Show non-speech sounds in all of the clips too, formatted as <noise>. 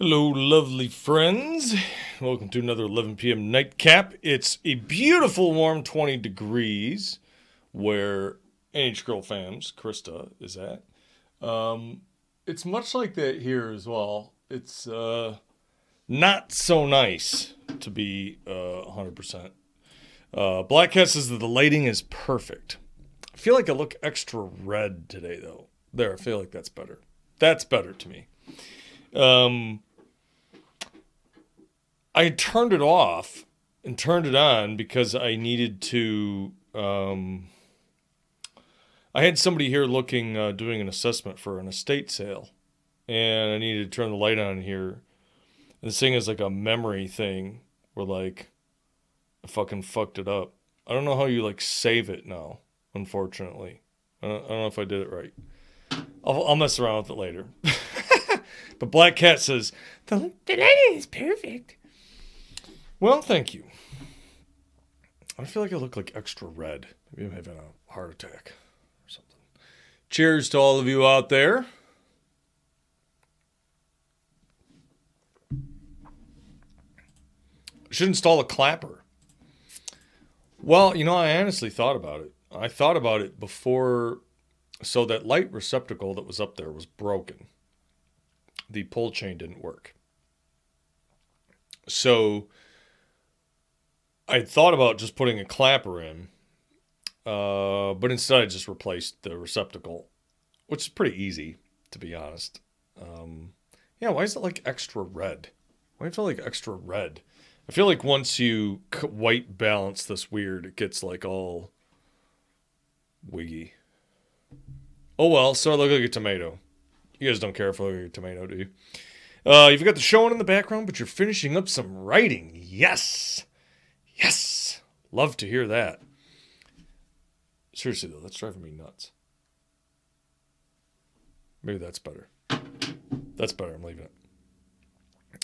Hello, lovely friends. Welcome to another 11 p.m. nightcap. It's a beautiful warm 20 degrees where NH Girl Fams, Krista, is at. Um, it's much like that here as well. It's uh, not so nice to be uh, 100%. Uh, Black Cat says that the lighting is perfect. I feel like I look extra red today, though. There, I feel like that's better. That's better to me. Um, I turned it off and turned it on because I needed to. Um, I had somebody here looking, uh, doing an assessment for an estate sale, and I needed to turn the light on here. And this thing is like a memory thing where, like, I fucking fucked it up. I don't know how you, like, save it now, unfortunately. I don't, I don't know if I did it right. I'll, I'll mess around with it later. <laughs> but Black Cat says, the, the lighting is perfect. Well, thank you. I feel like I look like extra red. Maybe I'm having a heart attack or something. Cheers to all of you out there. I Should install a clapper. Well, you know, I honestly thought about it. I thought about it before. So that light receptacle that was up there was broken. The pull chain didn't work. So I thought about just putting a clapper in, uh, but instead I just replaced the receptacle, which is pretty easy, to be honest. Um, yeah, why is it like extra red? Why do I feel like extra red? I feel like once you white balance this weird, it gets like all wiggy. Oh well, so I look like a tomato. You guys don't care if I look like a tomato, do you? Uh, you've got the show on in the background, but you're finishing up some writing. Yes! Yes! Love to hear that. Seriously, though, that's driving me nuts. Maybe that's better. That's better. I'm leaving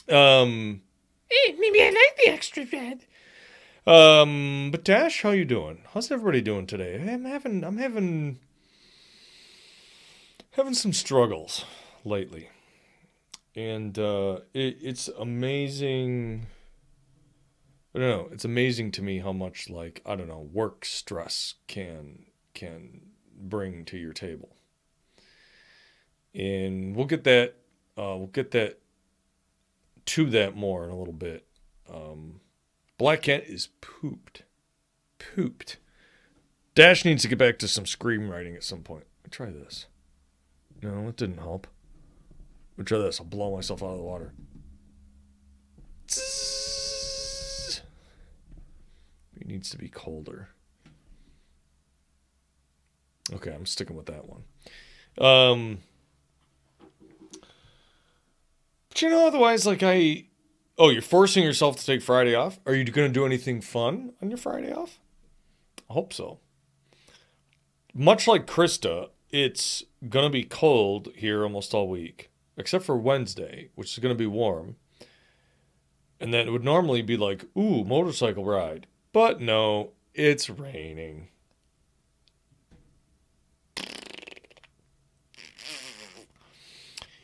it. Um, Hey, maybe I like the extra red. um, but Dash, how you doing? How's everybody doing today? I'm having, I'm having, having some struggles lately, and uh, it, it's amazing. I don't know. It's amazing to me how much like I don't know work stress can can bring to your table. And we'll get that uh, we'll get that to that more in a little bit. Um, Black Cat is pooped, pooped. Dash needs to get back to some screenwriting at some point. Try this. No, it didn't help. Let try this. I'll blow myself out of the water. It needs to be colder. Okay, I'm sticking with that one. Um, but you know, otherwise, like I, oh, you're forcing yourself to take Friday off. Are you going to do anything fun on your Friday off? I hope so. Much like Krista, it's going to be cold here almost all week, except for Wednesday, which is going to be warm. And then it would normally be like, ooh, motorcycle ride. But no, it's raining.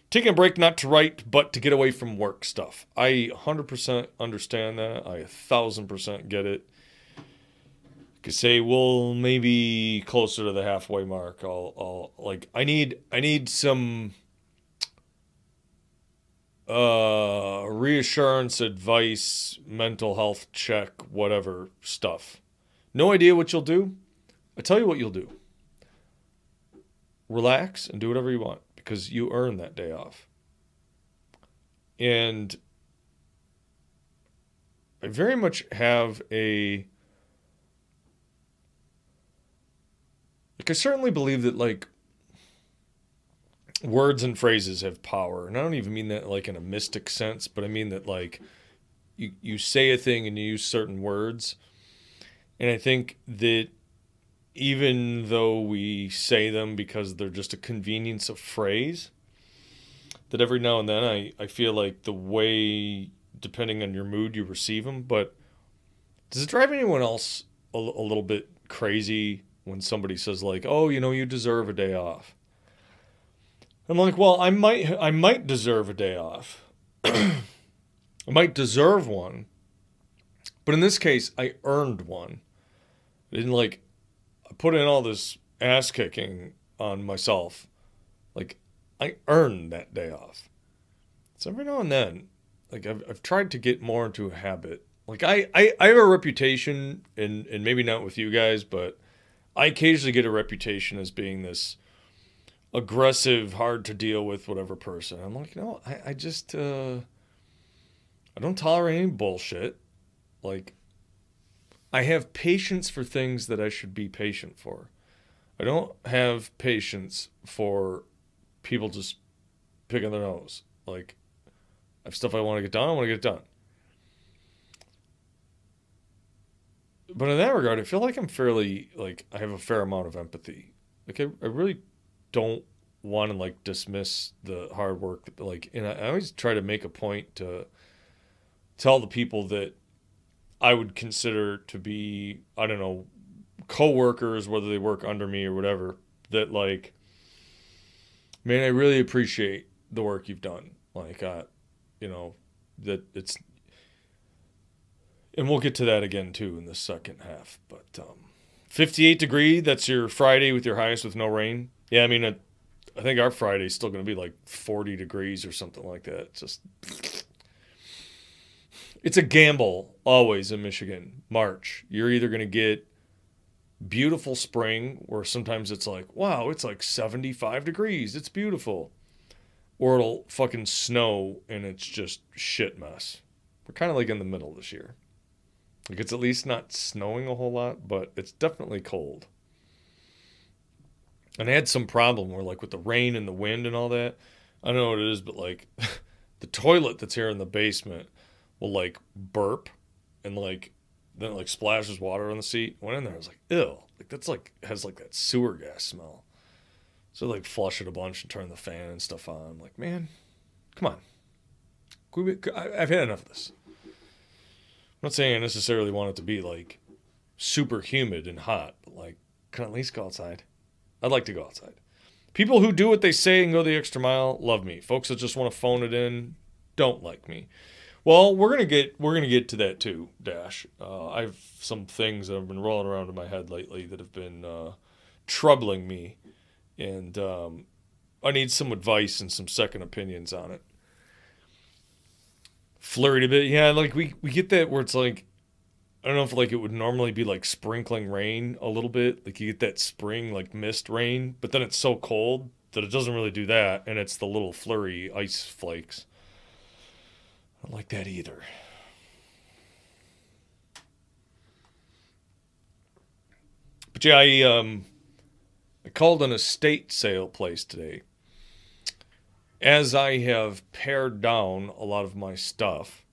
Taking a break not to write, but to get away from work stuff. I 100% understand that. I 1000% get it. Could say, well, maybe closer to the halfway mark. I'll, I'll like, I need, I need some uh reassurance advice mental health check whatever stuff. No idea what you'll do. I tell you what you'll do. Relax and do whatever you want because you earn that day off. And i very much have a like i certainly believe that like words and phrases have power and i don't even mean that like in a mystic sense but i mean that like you you say a thing and you use certain words. And i think that even though we say them because they're just a convenience of phrase that every now and then i i feel like the way depending on your mood you receive them but does it drive anyone else a, a little bit crazy when somebody says like oh you know you deserve a day off I'm like, well, I might I might deserve a day off, <clears throat> I might deserve one. But in this case, I earned one. I didn't like I put in all this ass kicking on myself. Like I earned that day off. So every now and then, like I've I've tried to get more into a habit. Like I, I, I have a reputation and and maybe not with you guys, but I occasionally get a reputation as being this aggressive, hard to deal with, whatever person. I'm like, no, I, I just uh I don't tolerate any bullshit. Like I have patience for things that I should be patient for. I don't have patience for people just picking their nose. Like, I have stuff I want to get done, I want to get it done. But in that regard, I feel like I'm fairly, like, I have a fair amount of empathy. Like, I, I really don't want to, like, dismiss the hard work. Like, and I, always try to make a point to tell the people that I would consider to be, I don't know, coworkers, whether they work under me or whatever, that like, man, I really appreciate the work you've done. Like, uh, you know, that it's, and we'll get to that again too in the second half. But um, 58 degree, that's your Friday with your highest with no rain. Yeah, I mean, I, I think our Friday's still going to be like 40 degrees or something like that. Just it's a gamble always in Michigan. March, you're either going to get beautiful spring where sometimes it's like, wow, it's like 75 degrees. It's beautiful. Or it'll fucking snow and it's just shit mess. We're kind of like in the middle this year. Like it's at least not snowing a whole lot, but it's definitely cold. And I had some problem where like with the rain and the wind and all that, I don't know what it is, but like <laughs> the toilet that's here in the basement will like burp and like then it like splashes water on the seat. Went in there, I was like, ew. Like that's like has like that sewer gas smell. So like flush it a bunch and turn the fan and stuff on. I'm like, man, come on. We, I've had enough of this. I'm not saying I necessarily want it to be like super humid and hot, but like, can I at least go outside? I'd like to go outside. People who do what they say and go the extra mile love me. Folks that just want to phone it in don't like me. Well, we're gonna get we're gonna get to that too, Dash. Uh, I have some things that have been rolling around in my head lately that have been uh, troubling me, and um, I need some advice and some second opinions on it. Flurried a bit, yeah. Like we we get that where it's like I don't know if like it would normally be like sprinkling rain a little bit, like you get that spring like mist rain, but then it's so cold that it doesn't really do that, and it's the little flurry ice flakes. I don't like that either. But yeah, I um I called an estate sale place today. As I have pared down a lot of my stuff,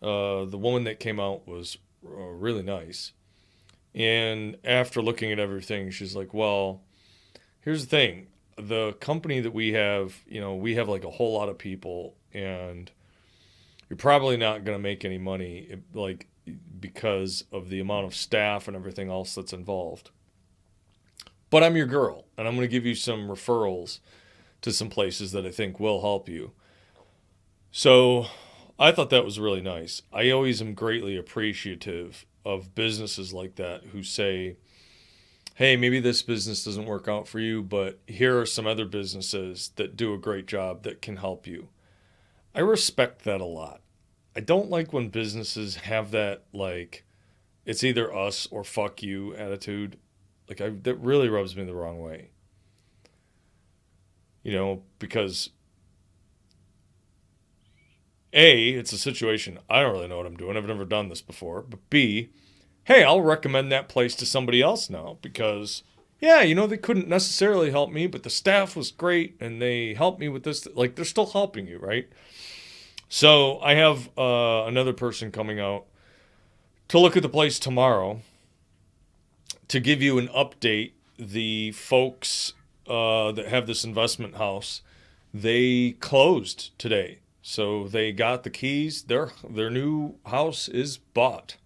uh, the woman that came out was uh, really nice. And after looking at everything, she's like, "Well, here's the thing: the company that we have, you know, we have like a whole lot of people, and you're probably not going to make any money like because of the amount of staff and everything else that's involved. But I'm your girl, and I'm going to give you some referrals to some places that I think will help you. So I thought that was really nice. I always am greatly appreciative of businesses like that who say, hey, maybe this business doesn't work out for you, but here are some other businesses that do a great job that can help you. I respect that a lot. I don't like when businesses have that like it's either us or fuck you attitude. Like I that really rubs me the wrong way. You know, because A, it's a situation I don't really know what I'm doing. I've never done this before. But B, hey, I'll recommend that place to somebody else now because yeah, you know, they couldn't necessarily help me, but the staff was great and they helped me with this. Like, they're still helping you, right? So I have uh, another person coming out to look at the place tomorrow to give you an update. The folks uh, that have this investment house, they closed today. So they got the keys. Their their new house is bought.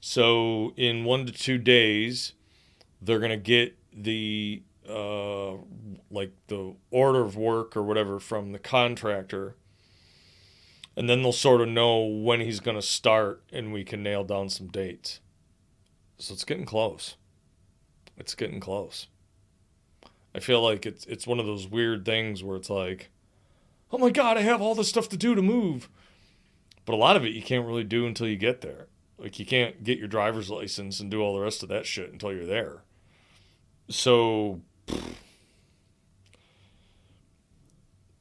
So in one to two days, they're gonna get the uh, like the order of work or whatever from the contractor and then they'll sort of know when he's going to start and we can nail down some dates. So it's getting close. It's getting close. I feel like it's it's one of those weird things where it's like, "Oh my god, I have all this stuff to do to move." But a lot of it you can't really do until you get there. Like you can't get your driver's license and do all the rest of that shit until you're there. So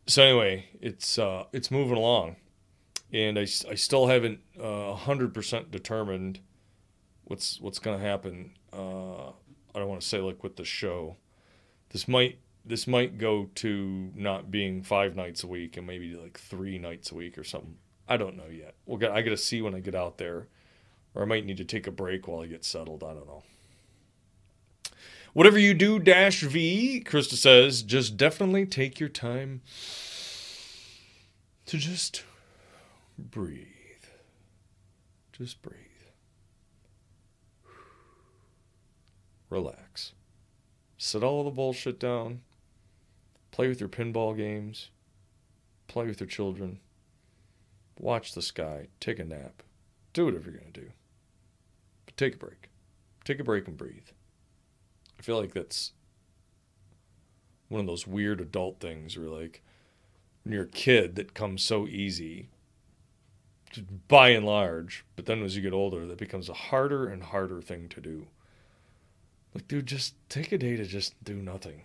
so anyway, it's uh, it's moving along, and I, I still haven't uh, hundred percent determined what's what's gonna happen. Uh, I don't want to say like with the show. This might this might go to not being five nights a week and maybe like three nights a week or something. I don't know yet. We'll get I got to see when I get out there, or I might need to take a break while I get settled. I don't know. Whatever you do, dash V, Krista says, just definitely take your time to just breathe. Just breathe. Relax. Set all the bullshit down. Play with your pinball games. Play with your children. Watch the sky. Take a nap. Do whatever you're going to do. But take a break. Take a break and breathe. I feel like that's one of those weird adult things where like when you're a kid that comes so easy by and large, but then as you get older that becomes a harder and harder thing to do. Like dude, just take a day to just do nothing.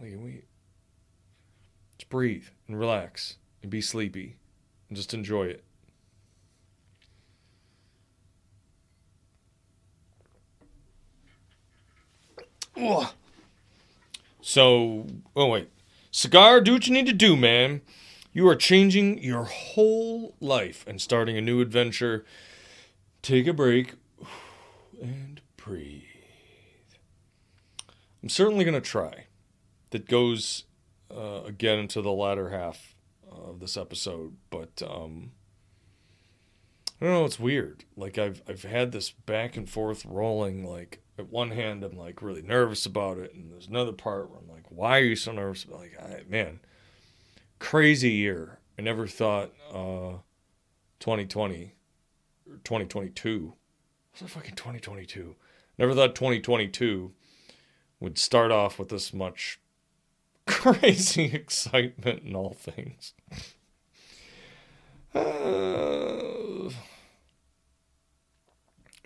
Like we just breathe and relax and be sleepy and just enjoy it. Ugh. So, oh wait. Cigar, do what you need to do, man. You are changing your whole life and starting a new adventure. Take a break and breathe. I'm certainly going to try. That goes uh, again into the latter half of this episode, but um, I don't know. It's weird. Like I've I've had this back and forth rolling. Like at one hand, I'm like really nervous about it, and there's another part where I'm like, why are you so nervous? Like, I, man, crazy year. I never thought uh, 2020 or 2022. Was it fucking 2022? Never thought 2022 would start off with this much crazy <laughs> excitement and all things. Uh, I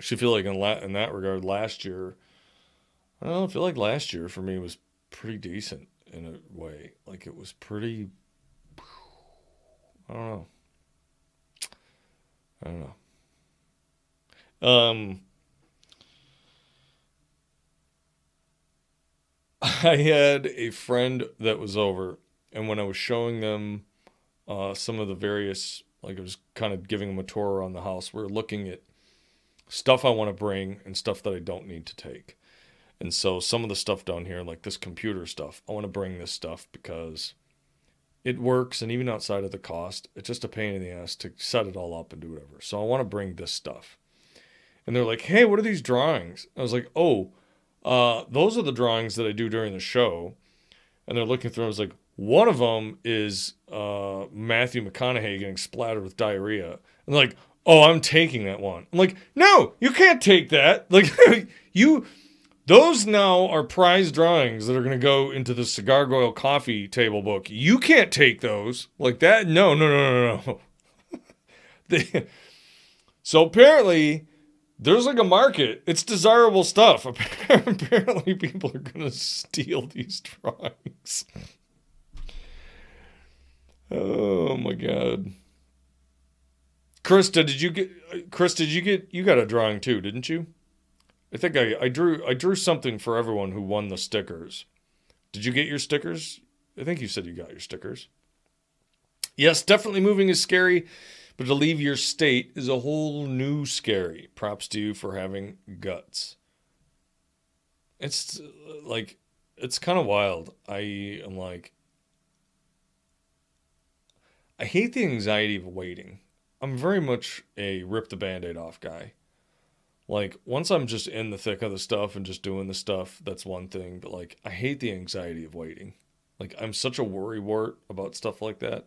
should feel like in, la- in that regard, last year, I don't know, I feel like last year for me was pretty decent in a way. Like it was pretty, I don't know. I don't know. Um, <laughs> I had a friend that was over, and when I was showing them uh, some of the various, like I was kind of giving them a tour around the house, we are looking at stuff I want to bring and stuff that I don't need to take. And so some of the stuff down here, like this computer stuff, I want to bring this stuff because it works. And even outside of the cost, it's just a pain in the ass to set it all up and do whatever. So I want to bring this stuff. And they're like, hey, what are these drawings? I was like, oh, uh, those are the drawings that I do during the show. And they're looking through. I was like, one of them is uh, Matthew McConaughey getting splattered with diarrhea. And like, oh, I'm taking that one. I'm like, no, you can't take that. <laughs> Like, you, those now are prize drawings that are going to go into the Cigar Goyle coffee table book. You can't take those. Like that. No, no, no, no, no. <laughs> they, so apparently, there's like a market. It's desirable stuff. <laughs> Apparently, people are going to steal these drawings. Oh my god. Krista, did you get Chris, did you get you got a drawing too, didn't you? I think I, I drew I drew something for everyone who won the stickers. Did you get your stickers? I think you said you got your stickers. Yes, definitely moving is scary, but to leave your state is a whole new scary. Props to you for having guts. It's like it's kind of wild. I am like I hate the anxiety of waiting. I'm very much a rip the band-aid off guy. Like once I'm just in the thick of the stuff and just doing the stuff, that's one thing. But like I hate the anxiety of waiting. Like I'm such a worry wart about stuff like that.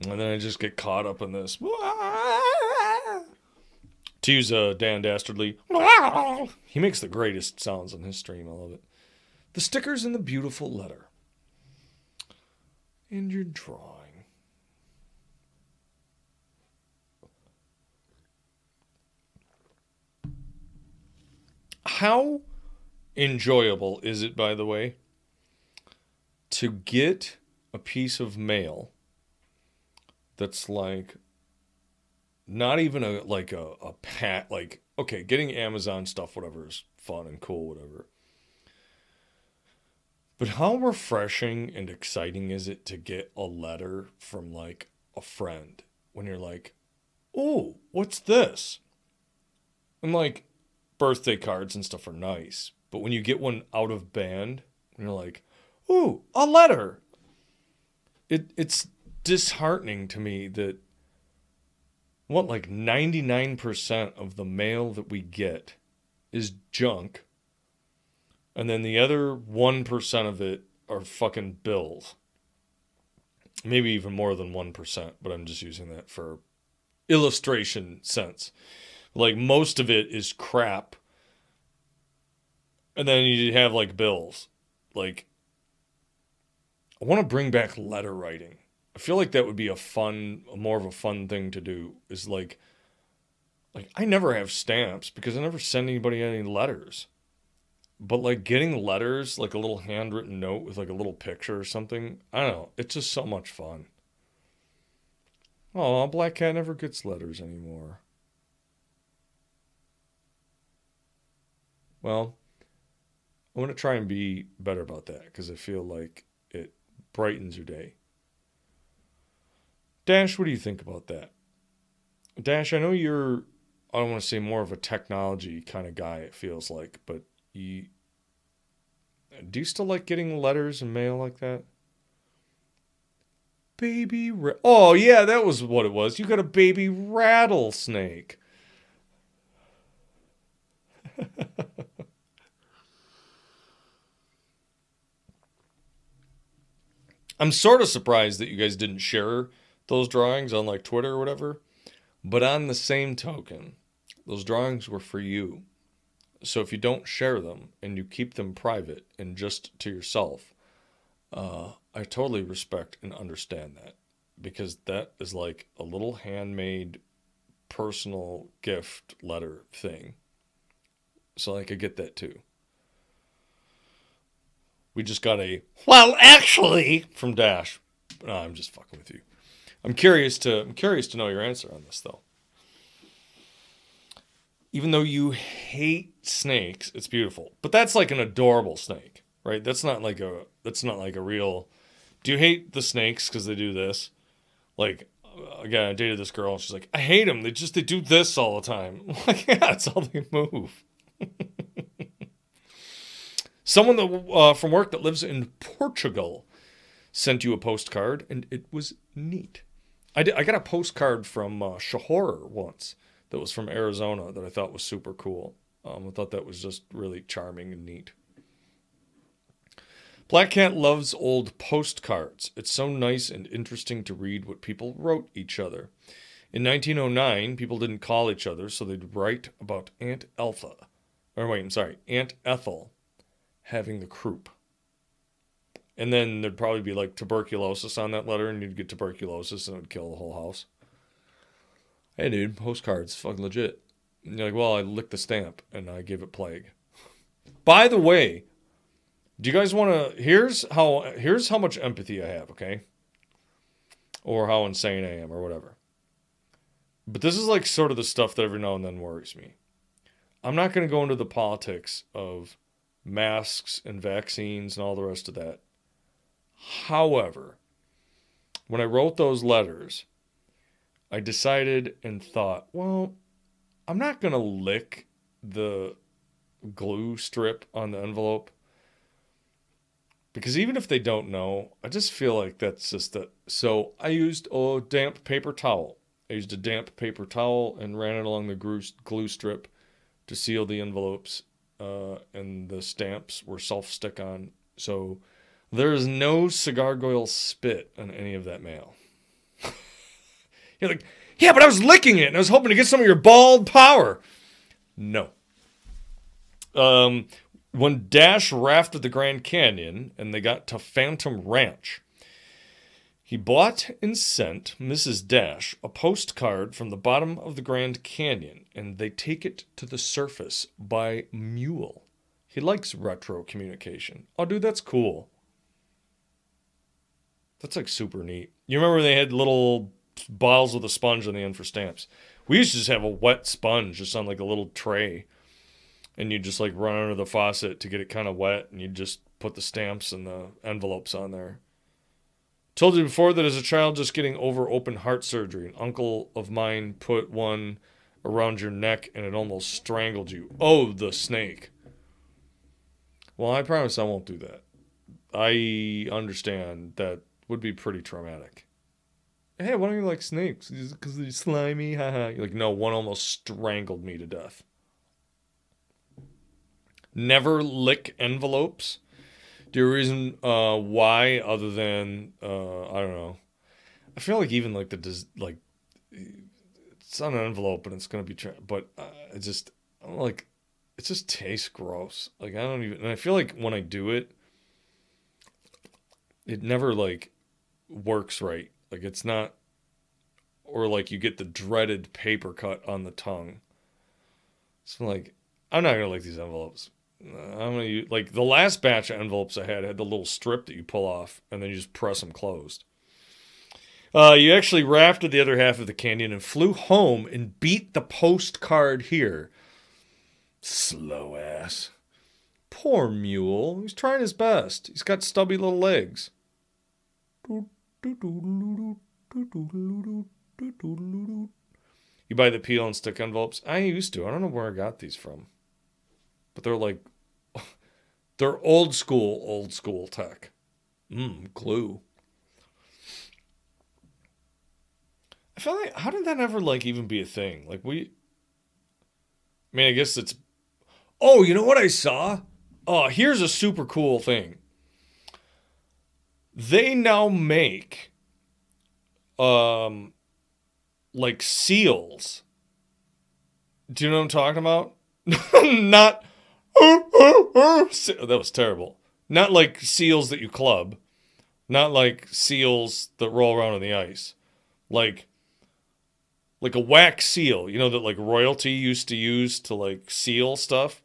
And then I just get caught up in this. To use uh, Dan Dastardly, he makes the greatest sounds on his stream. I love it. The stickers and the beautiful letter. And your drawing. How enjoyable is it, by the way, to get a piece of mail that's like not even a like a, a pat like okay getting amazon stuff whatever is fun and cool whatever. But how refreshing and exciting is it to get a letter from like a friend when you're like oh what's this? And like birthday cards and stuff are nice but when you get one out of band and you're like ooh a letter! It it's disheartening to me that what like 99% of the mail that we get is junk and then the other 1% of it are fucking bills. Maybe even more than 1% but i'm just using that for illustration sense. Like most of it is crap and then you have like bills. Like i want to bring back letter writing I feel like that would be a fun, more of a fun thing to do. Is like, like I never have stamps because I never send anybody any letters. But like getting letters, like a little handwritten note with like a little picture or something, I don't know. It's just so much fun. Oh, Black Cat never gets letters anymore. Well, I want to try and be better about that because I feel like it brightens your day. Dash, what do you think about that? Dash, I know you're, I don't want to say more of a technology kind of guy, it feels like, but you, do you still like getting letters and mail like that? Baby, ra- oh yeah, that was what it was. You got a baby rattlesnake. <laughs> I'm sort of surprised that you guys didn't share those drawings on like Twitter or whatever. But on the same token, those drawings were for you. So if you don't share them and you keep them private and just to yourself, uh, I totally respect and understand that because that is like a little handmade personal gift letter thing. So I could get that too. We just got a well, actually from Dash. No, I'm just fucking with you. I'm curious to I'm curious to know your answer on this though. Even though you hate snakes, it's beautiful. But that's like an adorable snake, right? That's not like a that's not like a real Do you hate the snakes cuz they do this? Like again, I dated this girl and she's like, "I hate them. They just they do this all the time." I'm <laughs> like, yeah, that's how they move. <laughs> Someone that uh, from work that lives in Portugal sent you a postcard, and it was neat. I, did, I got a postcard from uh, once that was from Arizona that I thought was super cool. Um, I thought that was just really charming and neat. Black Cat loves old postcards. It's so nice and interesting to read what people wrote each other. In 1909, people didn't call each other, so they'd write about Aunt Alpha. Or wait, I'm sorry, Aunt Ethel having the croup. And then there'd probably be like tuberculosis on that letter, and you'd get tuberculosis and it would kill the whole house. Hey, dude, postcards, fucking legit. And you're like, well, I licked the stamp and I gave it plague. By the way, do you guys want to? Here's how. Here's how much empathy I have. Okay. Or how insane I am, or whatever. But this is like sort of the stuff that every now and then worries me. I'm not going to go into the politics of masks and vaccines and all the rest of that. However, when I wrote those letters, I decided and thought, well, I'm not going to lick the glue strip on the envelope because even if they don't know, I just feel like that's just a. So I used a damp paper towel. I used a damp paper towel and ran it along the glue strip to seal the envelopes, uh, and the stamps were self stick on. So there is no cigar goyle spit on any of that mail. <laughs> You're like, yeah, but I was licking it and I was hoping to get some of your bald power. No. Um, when Dash rafted the Grand Canyon and they got to Phantom Ranch, he bought and sent Mrs. Dash a postcard from the bottom of the Grand Canyon, and they take it to the surface by mule. He likes retro communication. Oh, dude, that's cool. That's like super neat. You remember they had little bottles with a sponge on the end for stamps? We used to just have a wet sponge just on like a little tray, and you just like run under the faucet to get it kind of wet, and you just put the stamps and the envelopes on there. Told you before that as a child, just getting over open heart surgery, an uncle of mine put one around your neck and it almost strangled you. Oh, the snake. Well, I promise I won't do that. I understand that would be pretty traumatic. Hey, why don't you like snakes? Because they're slimy? <laughs> Haha. You're like, no, one almost strangled me to death. Never lick envelopes. Do you reason uh, why, other than uh, I don't know? I feel like even like the like it's on an envelope and it's gonna be, tra- but uh, it just I'm like it just tastes gross. Like I don't even, and I feel like when I do it, it never like works right. Like it's not, or like you get the dreaded paper cut on the tongue. So like, I'm not gonna like these envelopes. I'm gonna use, like the last batch of envelopes I had had the little strip that you pull off and then you just press them closed. Uh, you actually rafted the other half of the canyon and flew home and beat the postcard here. Slow ass. Poor mule. He's trying his best. He's got stubby little legs. You buy the peel and stick envelopes? I used to. I don't know where I got these from. But they're like, <laughs> they're old school, old school tech. Mmm, glue. I feel like, how did that ever like even be a thing? Like, we, I mean, I guess it's, oh, you know what I saw? Oh, here's a super cool thing. They now make, um, like seals. Do you know what I'm talking about? <laughs> Not that was terrible. Not like seals that you club, not like seals that roll around on the ice, like like a wax seal. You know that like royalty used to use to like seal stuff.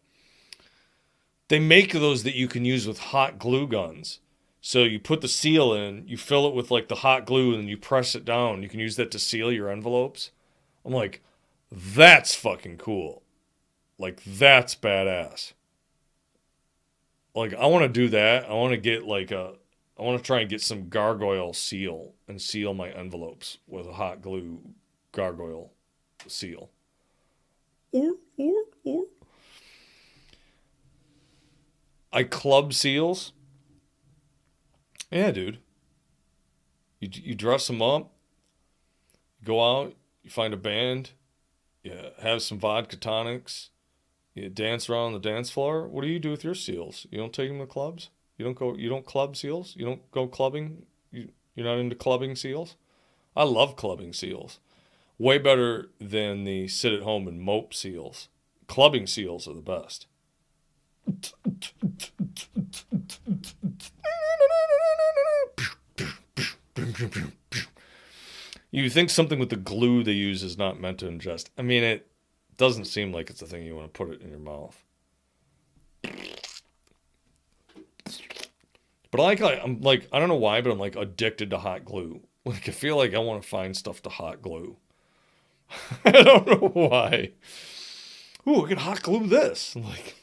They make those that you can use with hot glue guns. So you put the seal in, you fill it with like the hot glue, and you press it down. You can use that to seal your envelopes. I'm like, that's fucking cool. Like that's badass like I want to do that. I want to get like a I want to try and get some gargoyle seal and seal my envelopes with a hot glue gargoyle seal. Or or or I club seals. Yeah, dude. You you dress them up. go out. You find a band. You have some vodka tonics you dance around the dance floor. What do you do with your seals? You don't take them to clubs. You don't go. You don't club seals. You don't go clubbing. You you're not into clubbing seals. I love clubbing seals. Way better than the sit at home and mope seals. Clubbing seals are the best. You think something with the glue they use is not meant to ingest. I mean, it doesn't seem like it's the thing you want to put it in your mouth. But I like, I'm like, I don't know why, but I'm like addicted to hot glue. Like, I feel like I want to find stuff to hot glue. <laughs> I don't know why. Ooh, I can hot glue this. I'm like,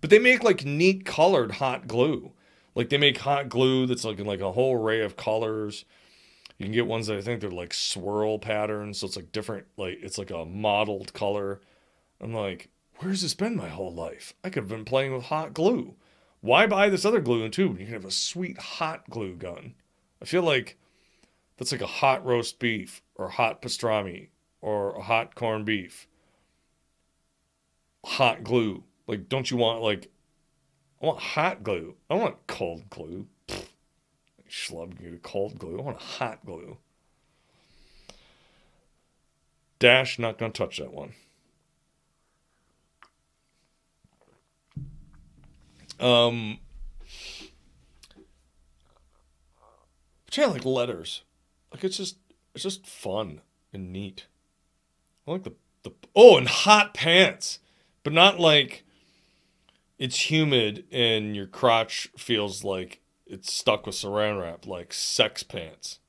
but they make like neat colored hot glue. Like they make hot glue that's like in like a whole array of colors. You can get ones that I think they're like swirl patterns, so it's like different, like it's like a mottled color. I'm like, where's this been my whole life? I could have been playing with hot glue. Why buy this other glue in tube? When you can have a sweet hot glue gun. I feel like that's like a hot roast beef or hot pastrami or a hot corned beef. Hot glue. Like, don't you want like I want hot glue. I don't want cold glue. Pfft. Schlub glue, cold glue. I want hot glue. Dash not going to touch that one. Um, but yeah, like letters. Like it's just it's just fun and neat. I like the the oh and hot pants, but not like it's humid and your crotch feels like it's stuck with saran wrap, like sex pants.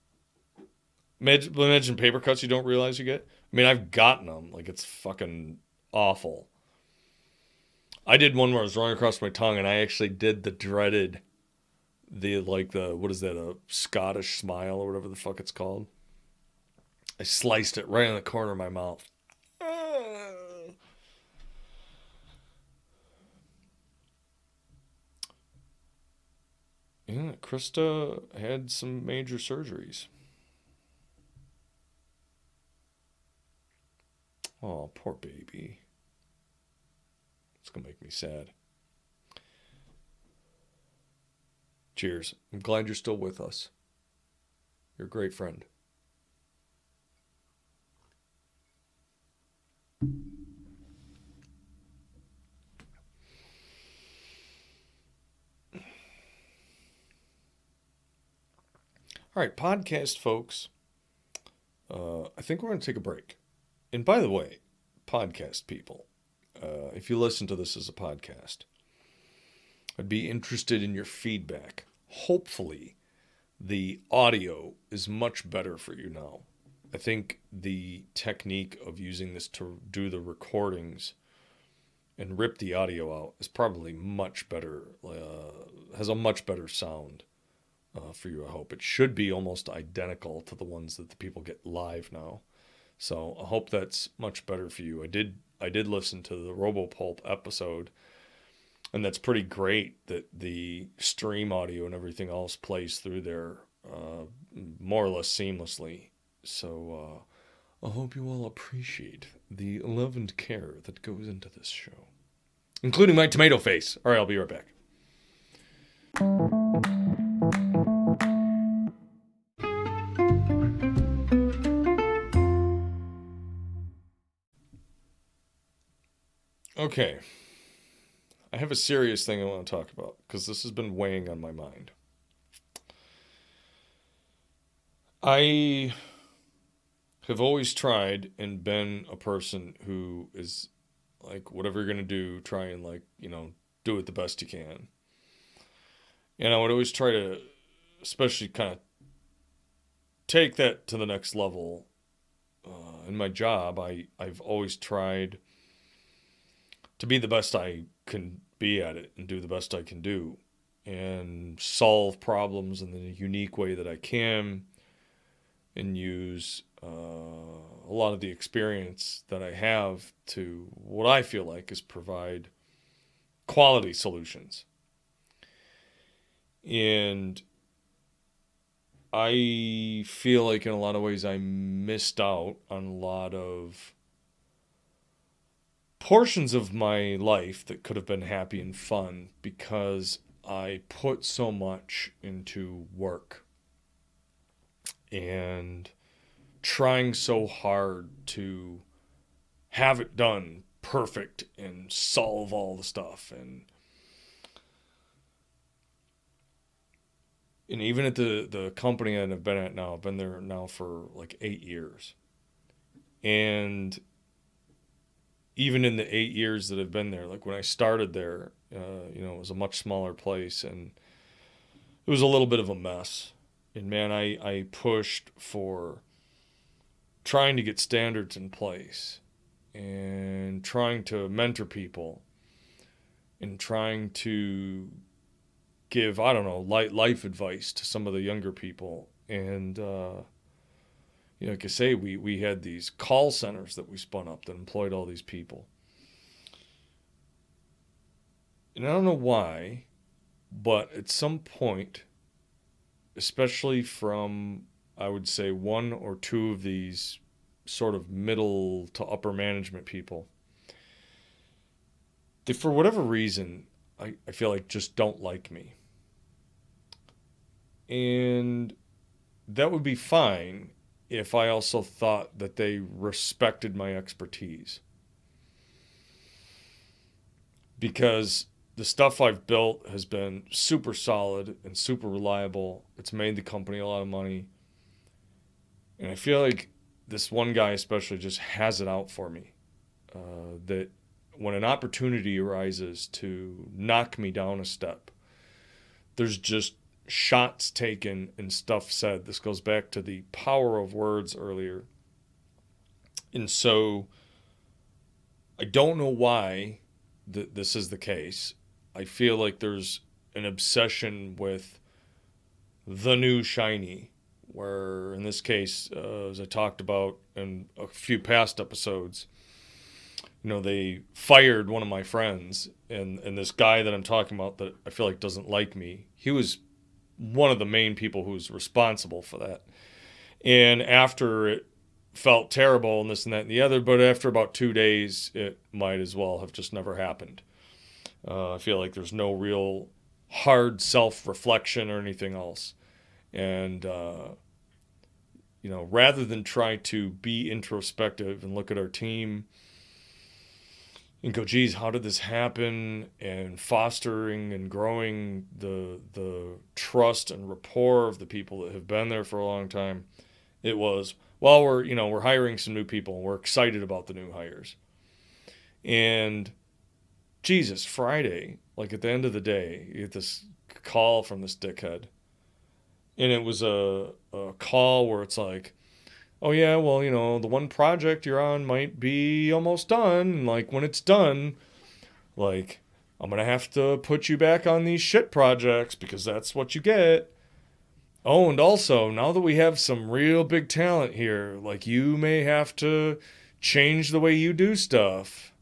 Imagine, imagine paper cuts you don't realize you get. I mean, I've gotten them. Like it's fucking awful. I did one where I was running across my tongue, and I actually did the dreaded, the like the what is that a Scottish smile or whatever the fuck it's called. I sliced it right in the corner of my mouth. Yeah, Krista had some major surgeries. Oh, poor baby. It's going to make me sad. Cheers. I'm glad you're still with us. You're a great friend. All right, podcast folks. Uh, I think we're going to take a break. And by the way, podcast people, uh, if you listen to this as a podcast, I'd be interested in your feedback. Hopefully, the audio is much better for you now. I think the technique of using this to do the recordings and rip the audio out is probably much better, uh, has a much better sound uh, for you, I hope. It should be almost identical to the ones that the people get live now. So I hope that's much better for you. I did I did listen to the RoboPulp episode, and that's pretty great that the stream audio and everything else plays through there uh, more or less seamlessly. So uh, I hope you all appreciate the love and care that goes into this show, including my tomato face. All right, I'll be right back. Okay. I have a serious thing I want to talk about because this has been weighing on my mind. I have always tried and been a person who is like, whatever you're going to do, try and, like, you know, do it the best you can. And I would always try to, especially kind of take that to the next level. Uh, in my job, I, I've always tried to be the best I can be at it and do the best I can do and solve problems in the unique way that I can and use uh, a lot of the experience that I have to what I feel like is provide quality solutions. And I feel like in a lot of ways I missed out on a lot of portions of my life that could have been happy and fun because I put so much into work and trying so hard to have it done perfect and solve all the stuff and and even at the the company that I've been at now, I've been there now for like eight years. And even in the eight years that I've been there, like when I started there, uh, you know, it was a much smaller place and it was a little bit of a mess. And man, I, I pushed for trying to get standards in place and trying to mentor people and trying to give, I don't know, light life advice to some of the younger people. And, uh, you know, like I say, we, we had these call centers that we spun up that employed all these people. And I don't know why, but at some point, especially from, I would say, one or two of these sort of middle to upper management people, they, for whatever reason, I, I feel like just don't like me. And that would be fine if I also thought that they respected my expertise. Because the stuff I've built has been super solid and super reliable. It's made the company a lot of money. And I feel like this one guy, especially, just has it out for me. Uh, that when an opportunity arises to knock me down a step, there's just shots taken and stuff said. This goes back to the power of words earlier. And so I don't know why th- this is the case. I feel like there's an obsession with the new shiny, where in this case, uh, as I talked about in a few past episodes, you know, they fired one of my friends, and and this guy that I'm talking about that I feel like doesn't like me. He was one of the main people who's responsible for that. And after it felt terrible and this and that and the other, but after about two days, it might as well have just never happened. Uh, I feel like there's no real hard self reflection or anything else. And, uh, you know, rather than try to be introspective and look at our team and go, geez, how did this happen? And fostering and growing the the trust and rapport of the people that have been there for a long time. It was, well, we're you know we're hiring some new people. and We're excited about the new hires, and Jesus, Friday, like at the end of the day, you get this call from this dickhead, and it was a a call where it's like oh yeah, well, you know, the one project you're on might be almost done. And like when it's done, like I'm gonna have to put you back on these shit projects because that's what you get. Oh, and also now that we have some real big talent here, like you may have to change the way you do stuff.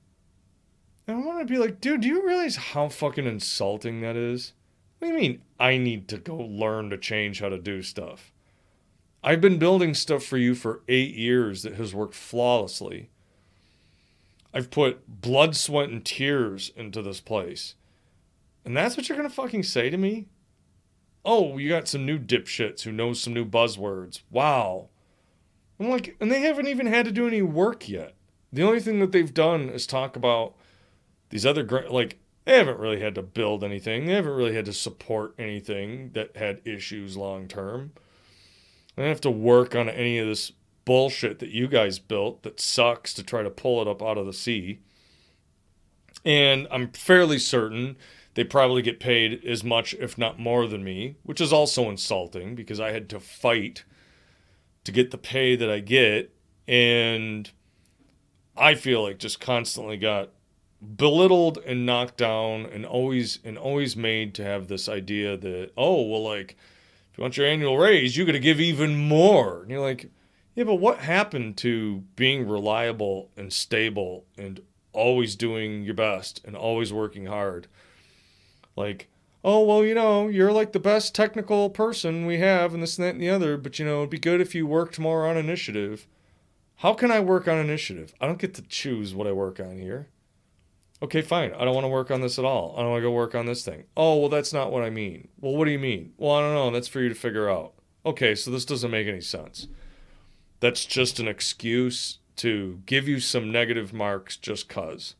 And I want to be like, dude, do you realize how fucking insulting that is? What do you mean I need to go learn to change how to do stuff? I've been building stuff for you for eight years that has worked flawlessly. I've put blood, sweat, and tears into this place. And that's what you're going to fucking say to me? Oh, you got some new dipshits who know some new buzzwords. Wow. I'm like, and they haven't even had to do any work yet. The only thing that they've done is talk about these other, like, they haven't really had to build anything. They haven't really had to support anything that had issues long term. I don't have to work on any of this bullshit that you guys built that sucks to try to pull it up out of the sea. And I'm fairly certain they probably get paid as much, if not more, than me, which is also insulting because I had to fight to get the pay that I get. And I feel like just constantly got belittled and knocked down and always and always made to have this idea that oh well like you want your annual raise, you got to give even more. And you're like, yeah, but what happened to being reliable and stable and always doing your best and always working hard? Like, oh, well, you know, you're like the best technical person we have and this and that and the other, but you know, it'd be good if you worked more on initiative. How can I work on initiative? I don't get to choose what I work on here. Okay, fine. I don't want to work on this at all. I don't want to go work on this thing. Oh, well, that's not what I mean. Well, what do you mean? Well, I don't know. That's for you to figure out. Okay, so this doesn't make any sense. That's just an excuse to give you some negative marks just cuz.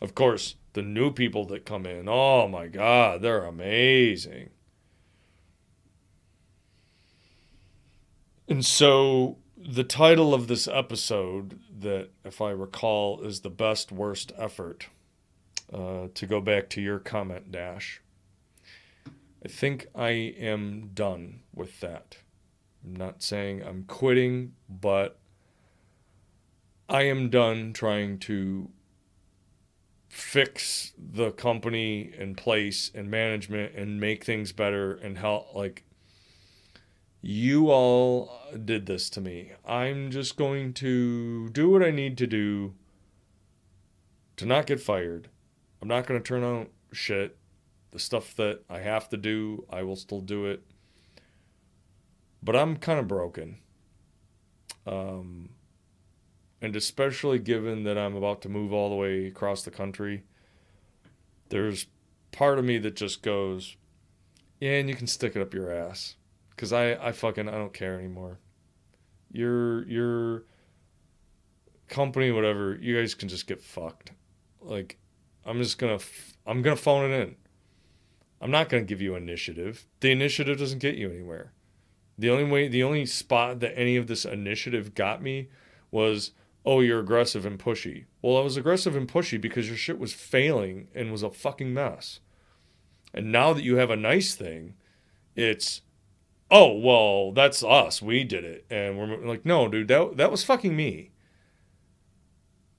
Of course, the new people that come in, oh my God, they're amazing. And so the title of this episode, that if I recall, is the best worst effort. Uh, to go back to your comment, Dash, I think I am done with that. I'm not saying I'm quitting, but I am done trying to fix the company and place and management and make things better and help like you all did this to me. I'm just going to do what I need to do to not get fired. I'm not going to turn out shit. The stuff that I have to do, I will still do it. But I'm kind of broken. Um, and especially given that I'm about to move all the way across the country, there's part of me that just goes, yeah, and you can stick it up your ass because I, I fucking I don't care anymore. Your your company, whatever, you guys can just get fucked. Like, I'm just gonna f- I'm gonna phone it in. I'm not gonna give you initiative. The initiative doesn't get you anywhere. The only way, the only spot that any of this initiative got me was, oh, you're aggressive and pushy. Well, I was aggressive and pushy because your shit was failing and was a fucking mess. And now that you have a nice thing, it's, oh, well, that's us. We did it. And we're like, no, dude, that, that was fucking me.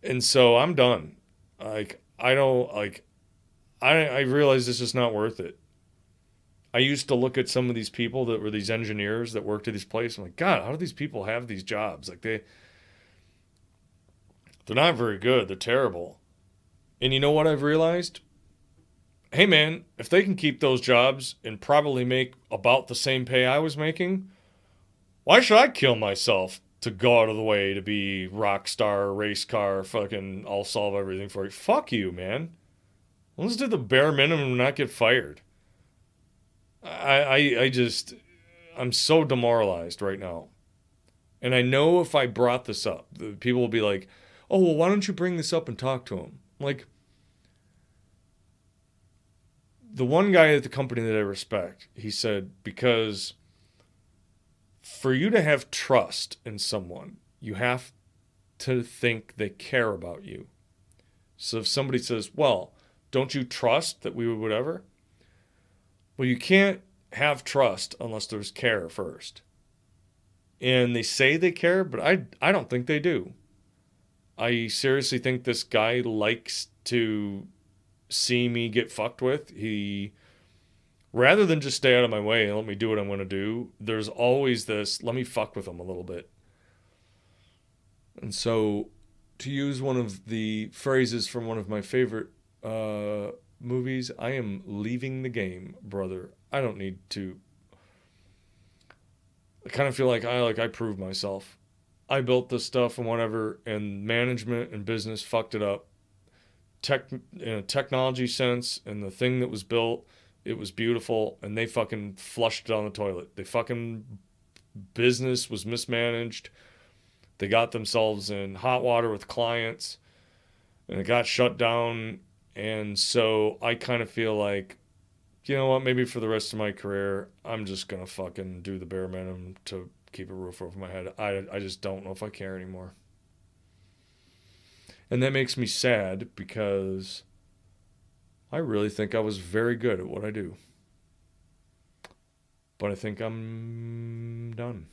And so I'm done. Like, I don't, like, I, I realize this is not worth it. I used to look at some of these people that were these engineers that worked at these places. I'm like, God, how do these people have these jobs? Like they, they're not very good. They're terrible. And you know what I've realized? Hey man, if they can keep those jobs and probably make about the same pay I was making, why should I kill myself to go out of the way to be rock star, race car, fucking, I'll solve everything for you? Fuck you, man. Let's do the bare minimum and not get fired. I, I, I just, I'm so demoralized right now. And I know if I brought this up, people will be like, oh, well, why don't you bring this up and talk to him? Like, the one guy at the company that I respect, he said, because for you to have trust in someone, you have to think they care about you. So if somebody says, well, don't you trust that we would whatever? Well, you can't have trust unless there's care first. And they say they care, but I, I don't think they do. I seriously think this guy likes to see me get fucked with. He, rather than just stay out of my way and let me do what I'm going to do, there's always this let me fuck with him a little bit. And so, to use one of the phrases from one of my favorite uh, movies, I am leaving the game, brother. I don't need to. I kind of feel like I like I proved myself. I built this stuff and whatever, and management and business fucked it up. Tech in a technology sense, and the thing that was built, it was beautiful, and they fucking flushed it on the toilet. They fucking business was mismanaged. They got themselves in hot water with clients, and it got shut down and so I kind of feel like, you know what, maybe for the rest of my career, I'm just to fucking do the bare minimum to keep a roof over my head. I, I just don't know if I care anymore. And that makes me sad because I really think I was very good at what I do. But I think I'm done.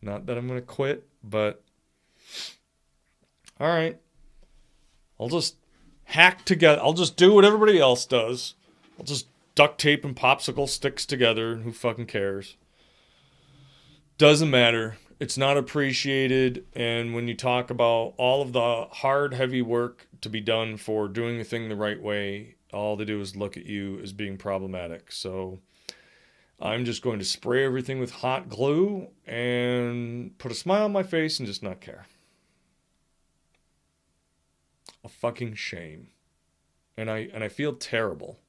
Not that I'm going to quit, but all right. I'll just hack together. I'll just do what everybody else does. I'll just duct tape and popsicle sticks together. Who fucking cares? Doesn't matter. It's not appreciated. And when you talk about all of the hard, heavy work to be done for doing the thing the right way, all they do is look at you as being problematic. So I'm just going to spray everything with hot glue and put a smile on my face and just not care a fucking shame. And I and I feel terrible.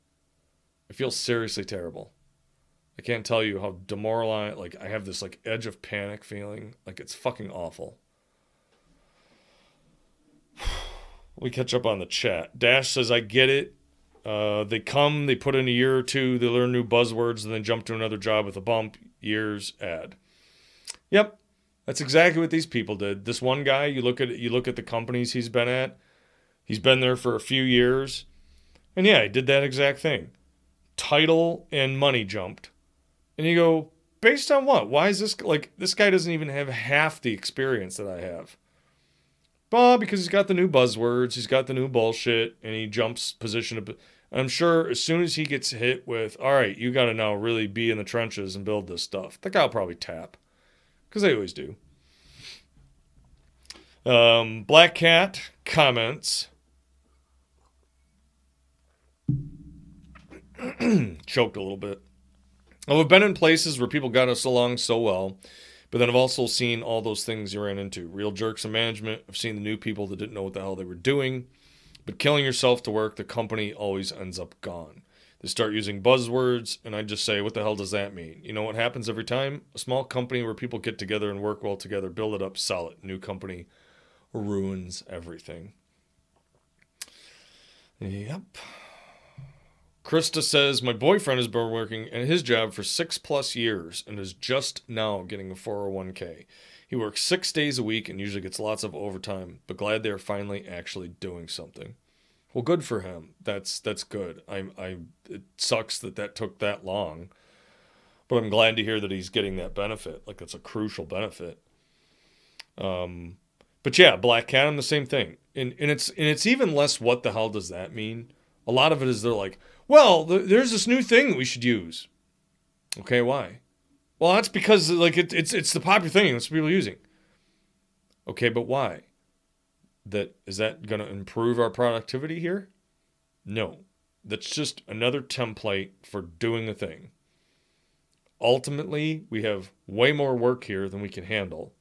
I feel seriously terrible. I can't tell you how demoralized like I have this like edge of panic feeling. Like it's fucking awful. <sighs> We catch up on the chat. Dash says I get it. Uh, they come, they put in a year or two, they learn new buzzwords, and then jump to another job with a bump. Years ad. Yep, that's exactly what these people did. This one guy, you look at you look at the companies he's been at. He's been there for a few years. And yeah, he did that exact thing. Title and money jumped. And you go, based on what? Why is this like this guy doesn't even have half the experience that I have? Well, because he's got the new buzzwords, he's got the new bullshit, and he jumps position. I'm sure as soon as he gets hit with, all right, you got to now really be in the trenches and build this stuff, the guy will probably tap. Because they always do. Um, Black Cat comments <clears throat> choked a little bit. Well, I've been in places where people got us along so well, but then I've also seen all those things you ran into real jerks in management. I've seen the new people that didn't know what the hell they were doing. But killing yourself to work, the company always ends up gone. They start using buzzwords, and I just say, what the hell does that mean? You know what happens every time? A small company where people get together and work well together, build it up, sell it. New company ruins everything. Yep. Krista says, My boyfriend has been working at his job for six plus years and is just now getting a 401k. He works six days a week and usually gets lots of overtime, but glad they're finally actually doing something. Well, good for him. That's that's good. I I it sucks that that took that long, but I'm glad to hear that he's getting that benefit. Like it's a crucial benefit. Um, but yeah, Black Cat, I'm the same thing. And and it's and it's even less. What the hell does that mean? A lot of it is they're like, well, th- there's this new thing we should use. Okay, why? Well, that's because like it, it's it's the popular thing. That's people are using. Okay, but why? that is that going to improve our productivity here? No. That's just another template for doing a thing. Ultimately, we have way more work here than we can handle.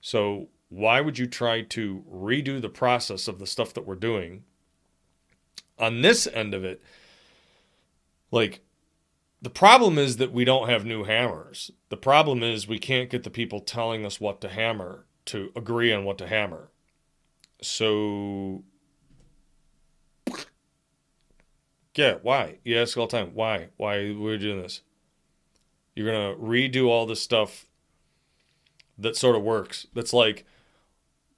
So, why would you try to redo the process of the stuff that we're doing? On this end of it, like the problem is that we don't have new hammers. The problem is we can't get the people telling us what to hammer to agree on what to hammer. So, yeah, why? You ask all the time, why? Why are we doing this? You're going to redo all this stuff that sort of works. That's like,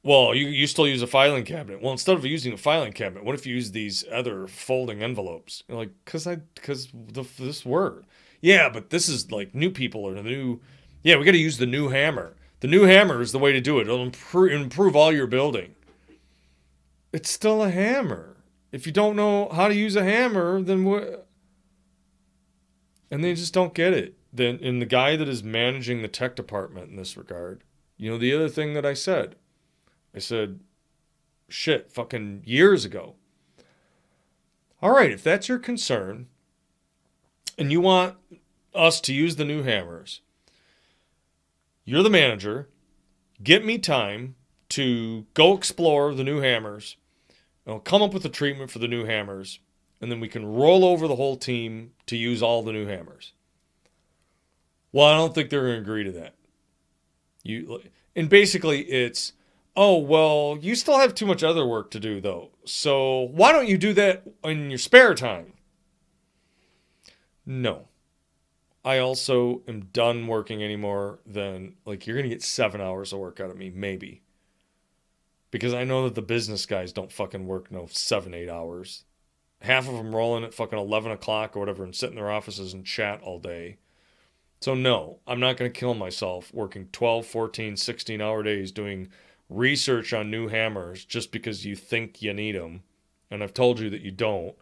well, you, you still use a filing cabinet. Well, instead of using a filing cabinet, what if you use these other folding envelopes? You're like, because I, because this word. Yeah, but this is like new people or the new, yeah, we got to use the new hammer. The new hammer is the way to do it. It'll improve, improve all your building it's still a hammer. If you don't know how to use a hammer, then what? And they just don't get it. Then, and the guy that is managing the tech department in this regard, you know, the other thing that I said, I said, shit, fucking years ago. All right, if that's your concern, and you want us to use the new hammers, you're the manager. Get me time to go explore the new hammers, I'll come up with a treatment for the new hammers, and then we can roll over the whole team to use all the new hammers. Well, I don't think they're going to agree to that. You and basically it's oh well you still have too much other work to do though so why don't you do that in your spare time no i also am done working anymore than like you're gonna get seven hours of work out of me maybe because I know that the business guys don't fucking work no seven, eight hours. Half of them rolling at fucking 11 o'clock or whatever and sit in their offices and chat all day. So, no, I'm not going to kill myself working 12, 14, 16 hour days doing research on new hammers just because you think you need them. And I've told you that you don't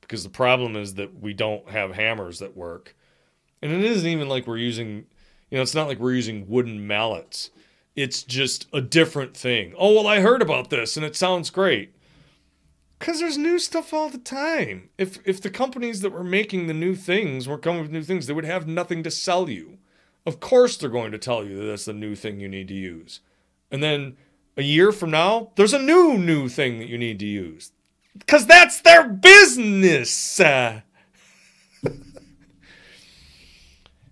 because the problem is that we don't have hammers that work. And it isn't even like we're using, you know, it's not like we're using wooden mallets it's just a different thing. Oh, well, I heard about this and it sounds great. Cause there's new stuff all the time. If if the companies that were making the new things were coming with new things, they would have nothing to sell you. Of course they're going to tell you that that's the new thing you need to use. And then a year from now, there's a new new thing that you need to use. Cause that's their business. Uh, <laughs>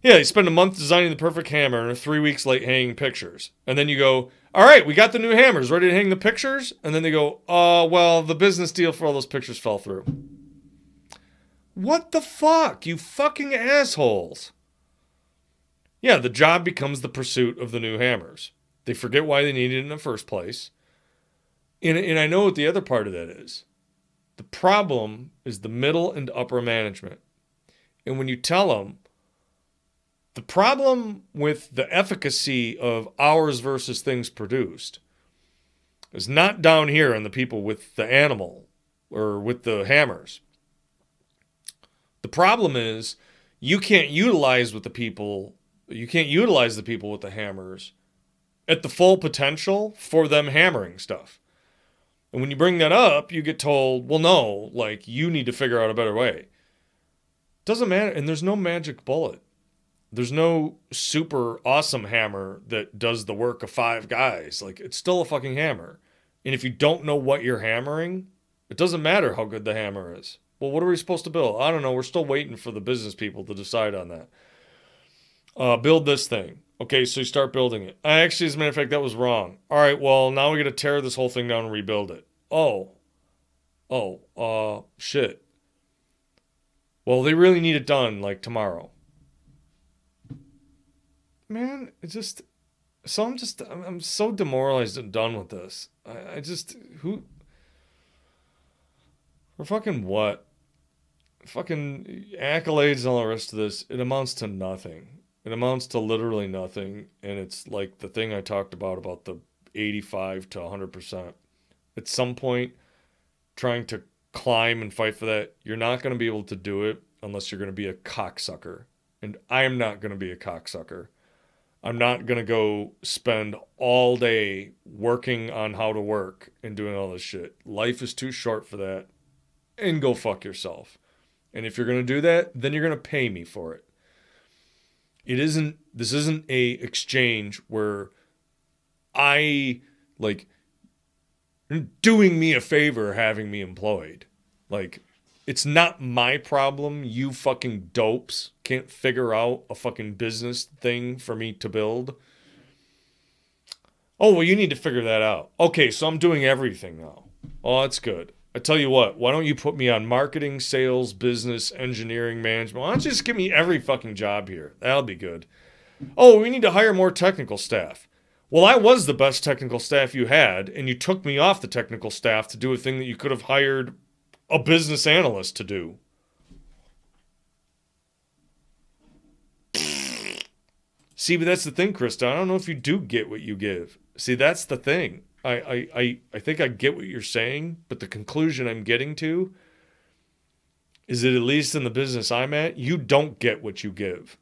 Yeah, you spend a month designing the perfect hammer and three weeks late hanging pictures. And then you go, all right, we got the new hammers, ready to hang the pictures? And then they go, uh, well, the business deal for all those pictures fell through. What the fuck, you fucking assholes? Yeah, the job becomes the pursuit of the new hammers. They forget why they needed it in the first place. And, and I know what the other part of that is. The problem is the middle and upper management. And when you tell them, the problem with the efficacy of hours versus things produced is not down here in the people with the animal or with the hammers. The problem is you can't utilize with the people, you can't utilize the people with the hammers at the full potential for them hammering stuff. And when you bring that up, you get told, well, no, like you need to figure out a better way. Doesn't matter. And there's no magic bullet. There's no super awesome hammer that does the work of five guys. Like it's still a fucking hammer. And if you don't know what you're hammering, it doesn't matter how good the hammer is. Well, what are we supposed to build? I don't know. We're still waiting for the business people to decide on that. Uh, build this thing. Okay, so you start building it. I actually, as a matter of fact, that was wrong. All right, well, now we got to tear this whole thing down and rebuild it. Oh, oh, uh, shit. Well, they really need it done like tomorrow. Man, it just. So I'm just. I'm, I'm so demoralized and done with this. I, I just. Who. For fucking what? Fucking accolades and all the rest of this. It amounts to nothing. It amounts to literally nothing. And it's like the thing I talked about about the 85 to 100%. At some point, trying to climb and fight for that, you're not going to be able to do it unless you're going to be a cocksucker. And I am not going to be a cocksucker. I'm not going to go spend all day working on how to work and doing all this shit. Life is too short for that. And go fuck yourself. And if you're going to do that, then you're going to pay me for it. It isn't this isn't a exchange where I like doing me a favor having me employed. Like, it's not my problem. You fucking dopes can't figure out a fucking business thing for me to build. Oh, well, you need to figure that out. Okay, so I'm doing everything now. Oh, that's good. I tell you what, why don't you put me on marketing, sales, business, engineering, management? Why don't you just give me every fucking job here? That'll be good. Oh, we need to hire more technical staff. Well, I was the best technical staff you had, and you took me off the technical staff to do a thing that you could have hired a business analyst to do. See, but that's the thing, Krista. I don't know if you do get what you give. See, that's the thing. I, I, I, I think I get what you're saying, but the conclusion I'm getting to is that at least in the business I'm at, you don't get what you give.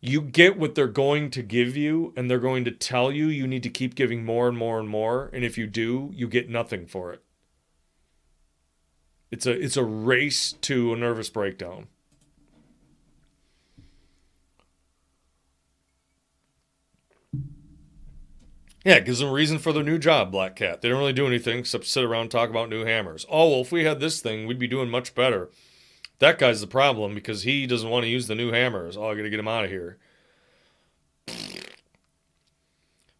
You get what they're going to give you and they're going to tell you you need to keep giving more and more and more and if you do you get nothing for it. It's a it's a race to a nervous breakdown Yeah, it gives them a reason for their new job, Black Cat. They don't really do anything except sit around talk about new hammers. Oh, well, if we had this thing, we'd be doing much better. That guy's the problem because he doesn't want to use the new hammers. Oh, I got to get him out of here.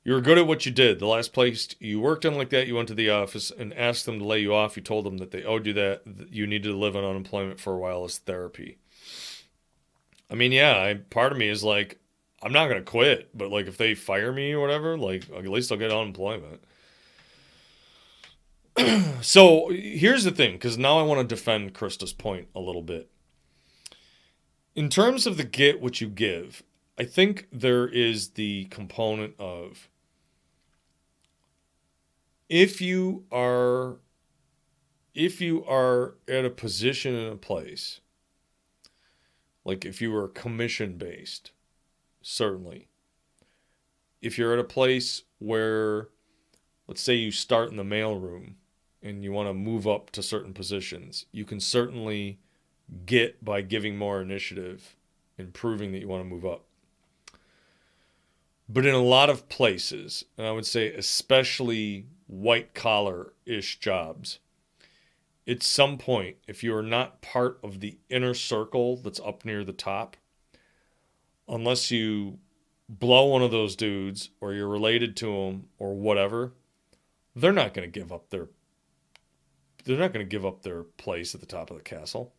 You were good at what you did. The last place you worked in like that, you went to the office and asked them to lay you off. You told them that they owed you that, that you needed to live on unemployment for a while as therapy. I mean, yeah, I, part of me is like, I'm not to quit, but like if they fire me or whatever, like at least I'll get unemployment. <clears throat> so here's the thing, because now I want to defend Krista's point a little bit. In terms of the get what you give, I think there is the component of if you are if you are at a position in a place like if you were commission based certainly if you're at a place where let's say you start in the mailroom and you want to move up to certain positions, you can certainly get by giving more initiative and proving that you want to move up. But in a lot of places, and I would say especially white collar ish jobs, at some point, if you are not part of the inner circle that's up near the top, unless you blow one of those dudes or you're related to them or whatever, they're not going to give up their they're not going to give up their place at the top of the castle.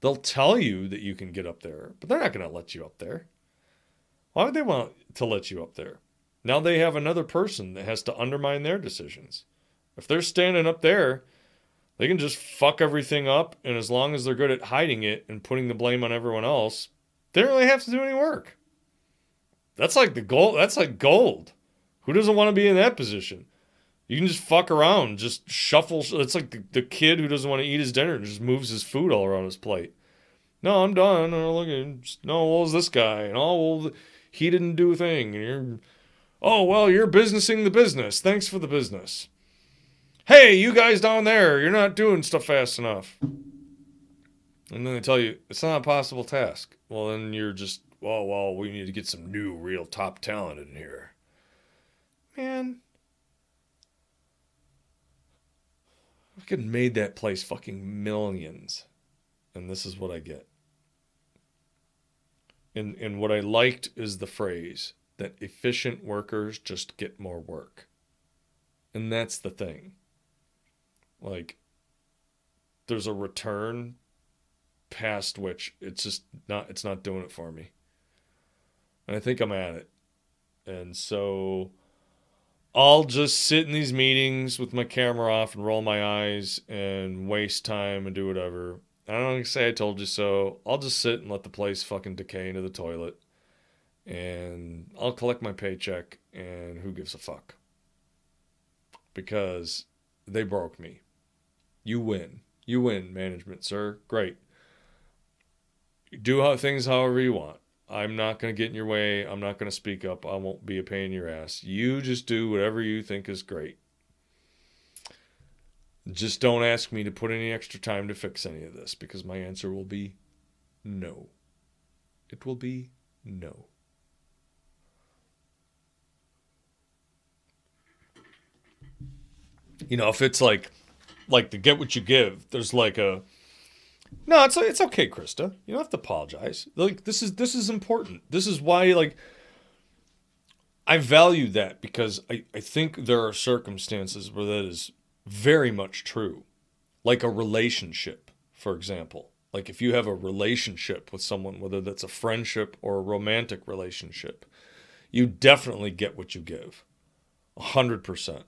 They'll tell you that you can get up there, but they're not going to let you up there. Why would they want to let you up there? Now they have another person that has to undermine their decisions. If they're standing up there, they can just fuck everything up, and as long as they're good at hiding it and putting the blame on everyone else, they don't really have to do any work. That's like the gold. That's like gold. Who doesn't want to be in that position? You can just fuck around, just shuffle. It's like the, the kid who doesn't want to eat his dinner and just moves his food all around his plate. No, I'm done. Oh, look at no. What was this guy? And oh, well, he didn't do a thing. And you're, oh well, you're businessing the business. Thanks for the business. Hey, you guys down there, you're not doing stuff fast enough. And then they tell you it's not a possible task. Well, then you're just, well, well, we need to get some new, real top talent in here. Man, fucking made that place fucking millions. and this is what I get. And and what I liked is the phrase that efficient workers just get more work. And that's the thing. Like there's a return past which it's just not it's not doing it for me. And I think I'm at it. And so I'll just sit in these meetings with my camera off and roll my eyes and waste time and do whatever. I don't say I told you so. I'll just sit and let the place fucking decay into the toilet. And I'll collect my paycheck and who gives a fuck? Because they broke me. You win. You win, management, sir. Great. Do things however you want. I'm not going to get in your way. I'm not going to speak up. I won't be a pain in your ass. You just do whatever you think is great. Just don't ask me to put any extra time to fix any of this because my answer will be no. It will be no. You know, if it's like like to get what you give, there's like a no, it's it's okay, Krista. You don't have to apologize. Like this is this is important. This is why like I value that because I, I think there are circumstances where that is very much true. Like a relationship, for example. Like if you have a relationship with someone, whether that's a friendship or a romantic relationship, you definitely get what you give. A hundred percent.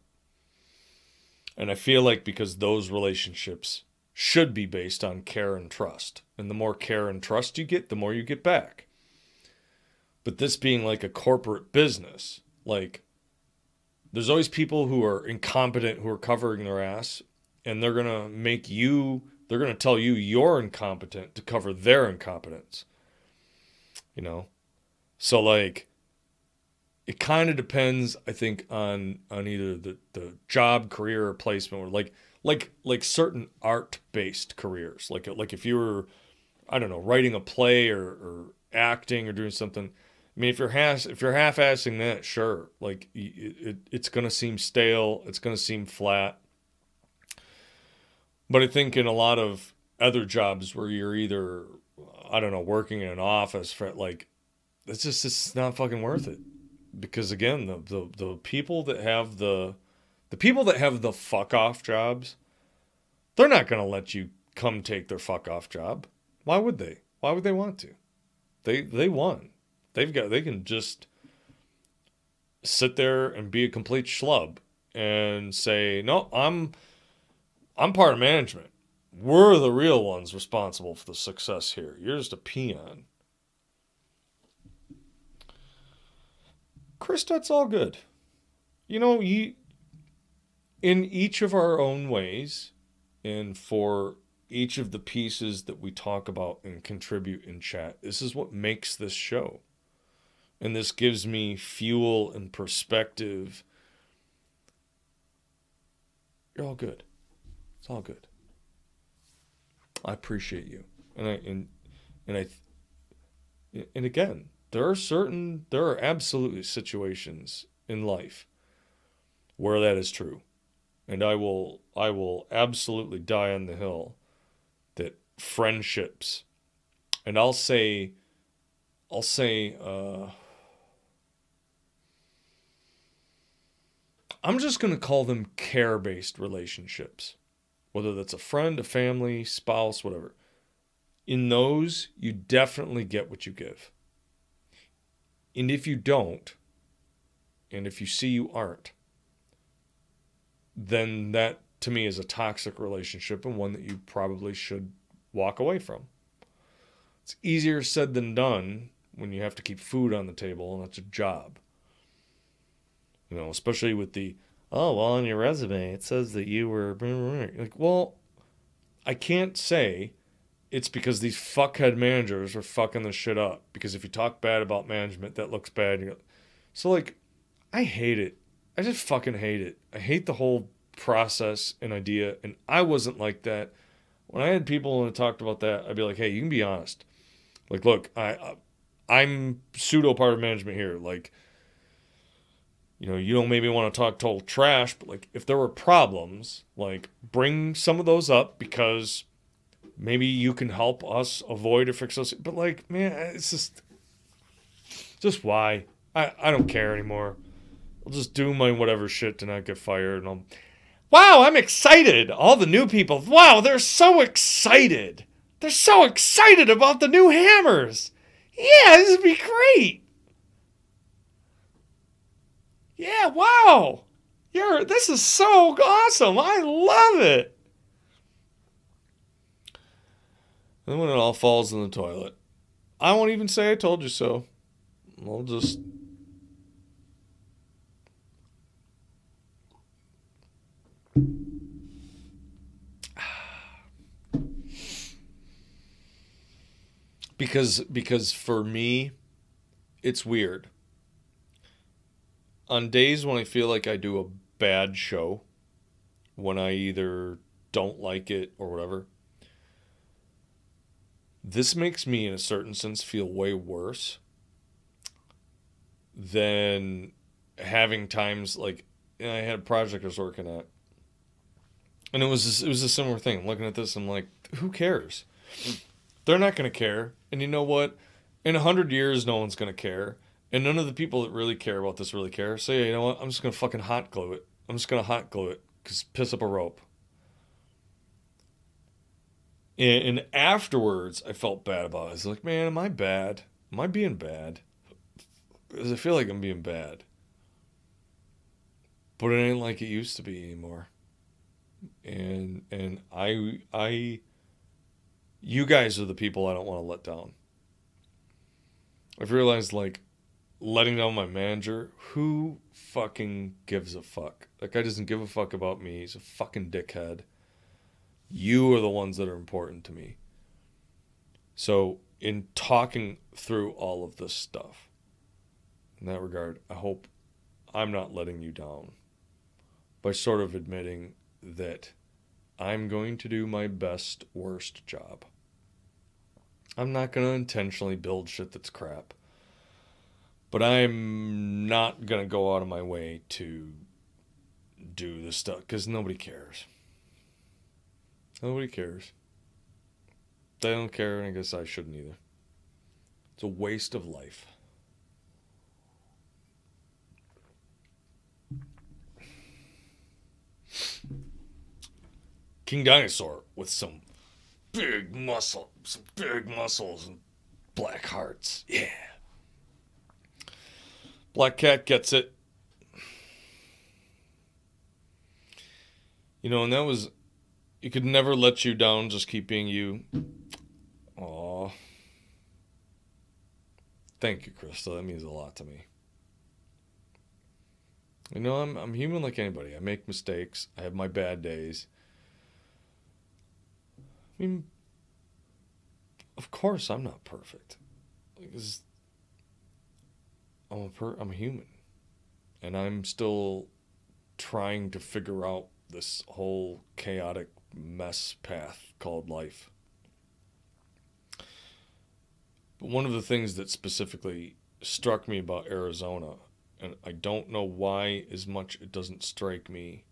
And I feel like because those relationships should be based on care and trust. And the more care and trust you get, the more you get back. But this being like a corporate business, like there's always people who are incompetent who are covering their ass and they're going to make you they're going to tell you you're incompetent to cover their incompetence. You know? So like it kind of depends I think on on either the the job, career or placement or like like like certain art based careers. Like like if you were i don't know writing a play or, or acting or doing something i mean if you're half if you're half-assing that sure like it, it, it's gonna seem stale it's gonna seem flat. But i think in a lot of other jobs where you're either i don't know working in an office for like it's just it's not fucking worth it. Because again the the, the people that have the the people that have the fuck off jobs, they're not going to let you come take their fuck off job. Why would they? Why would they want to? They they won. They've got they can just sit there and be a complete schlub and say, "No, I'm I'm part of management. We're the real ones responsible for the success here. You're just a peon." Chris, that's all good. You know, you in each of our own ways and for each of the pieces that we talk about and contribute in chat. This is what makes this show. And this gives me fuel and perspective. You're all good. It's all good. I appreciate you. And I and and I and again, there are certain there are absolutely situations in life where that is true and I will I will absolutely die on the hill that friendships and I'll say I'll say uh, I'm just going to call them care-based relationships whether that's a friend, a family, spouse, whatever. In those, you definitely get what you give. And if you don't, and if you see you aren't, then that to me is a toxic relationship and one that you probably should walk away from. It's easier said than done when you have to keep food on the table and it's a job. You know, especially with the oh well on your resume it says that you were like well I can't say it's because these fuckhead managers are fucking the shit up because if you talk bad about management that looks bad so like I hate it I just fucking hate it. I hate the whole process and idea. And I wasn't like that. When I had people and talked about that, I'd be like, hey, you can be honest. Like, look, I, I'm pseudo part of management here. Like, you know, you don't maybe want to talk total trash, but like if there were problems, like bring some of those up because maybe you can help us avoid or fix those. But like, man, it's just, just why? I I don't care anymore. I'll just do my whatever shit to not get fired, and I'll. Wow, I'm excited! All the new people. Wow, they're so excited. They're so excited about the new hammers. Yeah, this would be great. Yeah, wow. You're this is so awesome. I love it. And when it all falls in the toilet, I won't even say I told you so. I'll just because because for me it's weird. On days when i feel like i do a bad show when i either don't like it or whatever this makes me in a certain sense feel way worse than having times like i had a project i was working at and it was it was a similar thing. Looking at this i'm like who cares they're not going to care. And you know what? In a hundred years, no one's going to care. And none of the people that really care about this really care. So yeah, you know what? I'm just going to fucking hot glue it. I'm just going to hot glue it because piss up a rope. And, and afterwards, I felt bad about it. I was like, man, am I bad? Am I being bad? Because I feel like I'm being bad. But it ain't like it used to be anymore. And and I I you guys are the people I don't want to let down. I've realized like letting down my manager, who fucking gives a fuck? That guy doesn't give a fuck about me. He's a fucking dickhead. You are the ones that are important to me. So, in talking through all of this stuff, in that regard, I hope I'm not letting you down by sort of admitting that I'm going to do my best, worst job. I'm not going to intentionally build shit that's crap. But I'm not going to go out of my way to do this stuff because nobody cares. Nobody cares. They don't care, and I guess I shouldn't either. It's a waste of life. King Dinosaur with some big muscle, some big muscles and black hearts. Yeah. Black Cat gets it. You know, and that was, you could never let you down, just keep being you. Aw. Thank you, Krista. That means a lot to me. You know, I'm, I'm human like anybody. I make mistakes. I have my bad days. I mean, of course I'm not perfect. Because I'm a per- I'm a human. And I'm still trying to figure out this whole chaotic mess path called life. But one of the things that specifically struck me about Arizona, and I don't know why as much it doesn't strike me.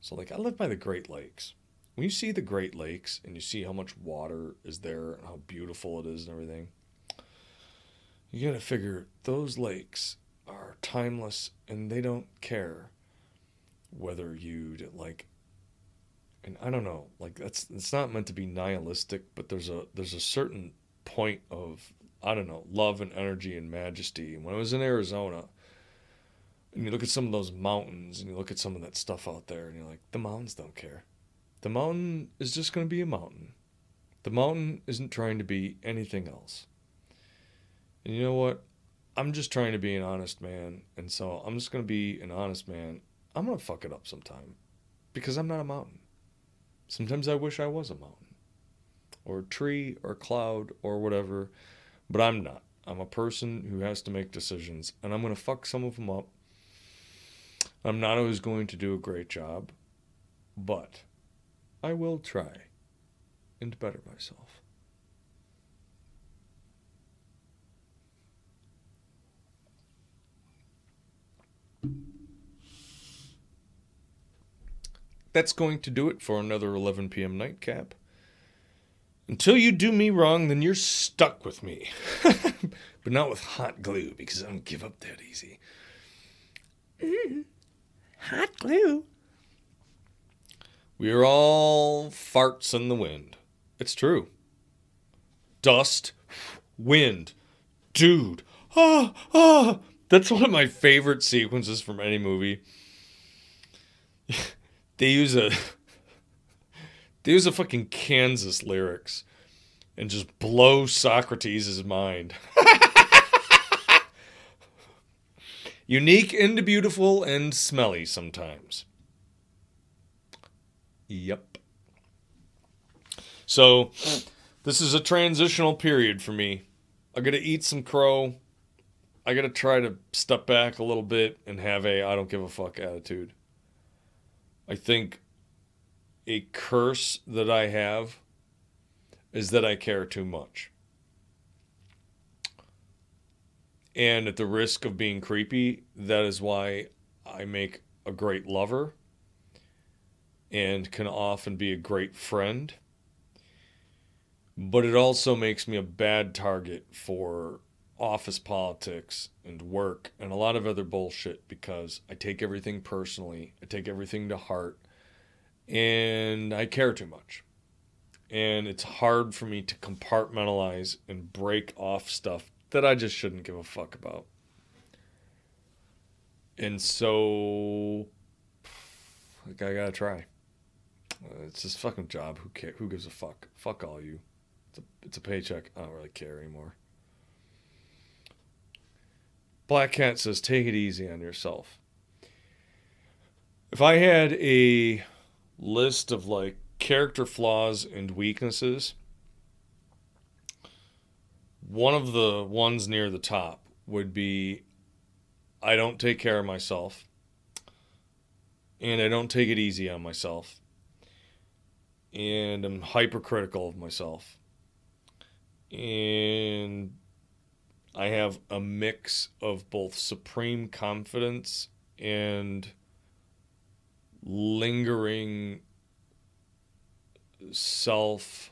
So like I live by the Great Lakes when you see the Great Lakes and you see how much water is there and how beautiful it is and everything, you got to figure those lakes are timeless and they don't care whether you like and I don't know, like that's it's not meant to be nihilistic, but there's a there's a certain point of I don't know, love and energy and majesty. When I was in Arizona, and you look at some of those mountains and you look at some of that stuff out there and you're like, the mountains don't care. The mountain is just going to be a mountain. The mountain isn't trying to be anything else. And you know what? I'm just trying to be an honest man. And so I'm just going to be an honest man. I'm going to fuck it up sometime because I'm not a mountain. Sometimes I wish I was a mountain or a tree or a cloud or whatever, but I'm not. I'm a person who has to make decisions and I'm going to fuck some of them up. I'm not always going to do a great job, but I will try and better myself. That's going to do it for another 11 p.m. nightcap. Until you do me wrong, then you're stuck with me. <laughs> but not with hot glue because I don't give up that easy. <laughs> Hot glue. We are all farts in the wind. It's true. Dust, wind, dude. Ah, ah. That's one of my favorite sequences from any movie. <laughs> they use a <laughs> they use a fucking Kansas lyrics and just blow Socrates' mind. <laughs> Unique and beautiful and smelly sometimes. Yep. So, this is a transitional period for me. I gotta eat some crow. I gotta try to step back a little bit and have a I don't give a fuck attitude. I think a curse that I have is that I care too much. And at the risk of being creepy, that is why I make a great lover and can often be a great friend. But it also makes me a bad target for office politics and work and a lot of other bullshit because I take everything personally. I take everything to heart and I care too much. And it's hard for me to compartmentalize and break off stuff that I just shouldn't give a fuck about. And so, like, I gotta try. It's this fucking job. Who care? Who gives a fuck? Fuck all you. It's a, it's a paycheck. I don't really care anymore. Black Cat says, take it easy on yourself. If I had a list of like character flaws and weaknesses, one of the ones near the top would be I don't take care of myself and I don't take it easy on myself. And I'm hypercritical of myself. And I have a mix of both supreme confidence and lingering self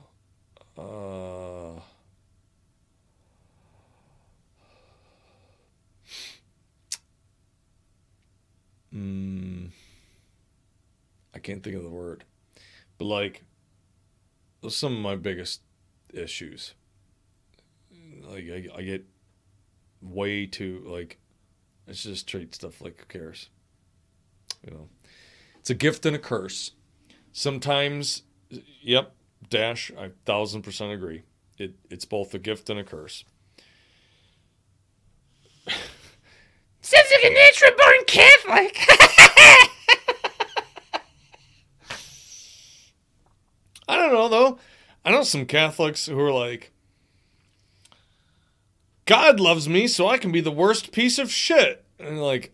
uh, mm, I can't think of the word, but like some of my biggest issues. Like I, I get way too like I just treat stuff like who cares, you know. It's a gift and a curse. Sometimes, yep, dash. I thousand percent agree. It it's both a gift and a curse. Sounds like a natural born Catholic. <laughs> I don't know though. I know some Catholics who are like, God loves me, so I can be the worst piece of shit. And like,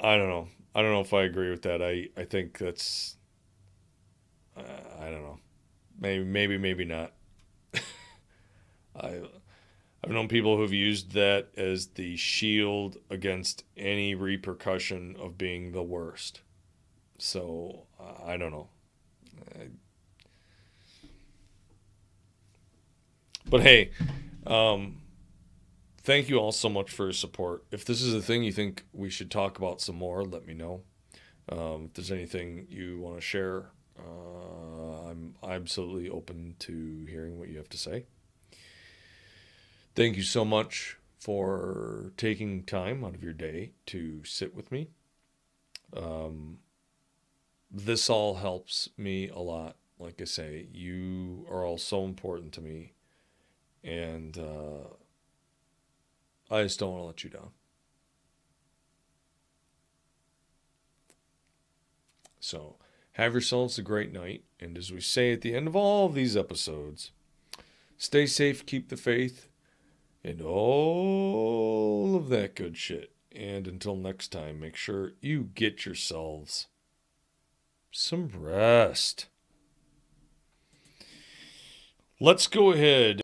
I don't know. I don't know if I agree with that. I, I think that's, uh, I don't know. Maybe, maybe, maybe not. <laughs> I, I've known people who've used that as the shield against any repercussion of being the worst. So I don't know. But hey, um, thank you all so much for your support. If this is a thing you think we should talk about some more, let me know. Um, if there's anything you want to share, uh, I'm absolutely open to hearing what you have to say. Thank you so much for taking time out of your day to sit with me. Um, this all helps me a lot. Like I say, you are all so important to me. And uh, I just don't want to let you down. So, have yourselves a great night. And as we say at the end of all of these episodes, stay safe, keep the faith, and all of that good shit. And until next time, make sure you get yourselves some rest. Let's go ahead.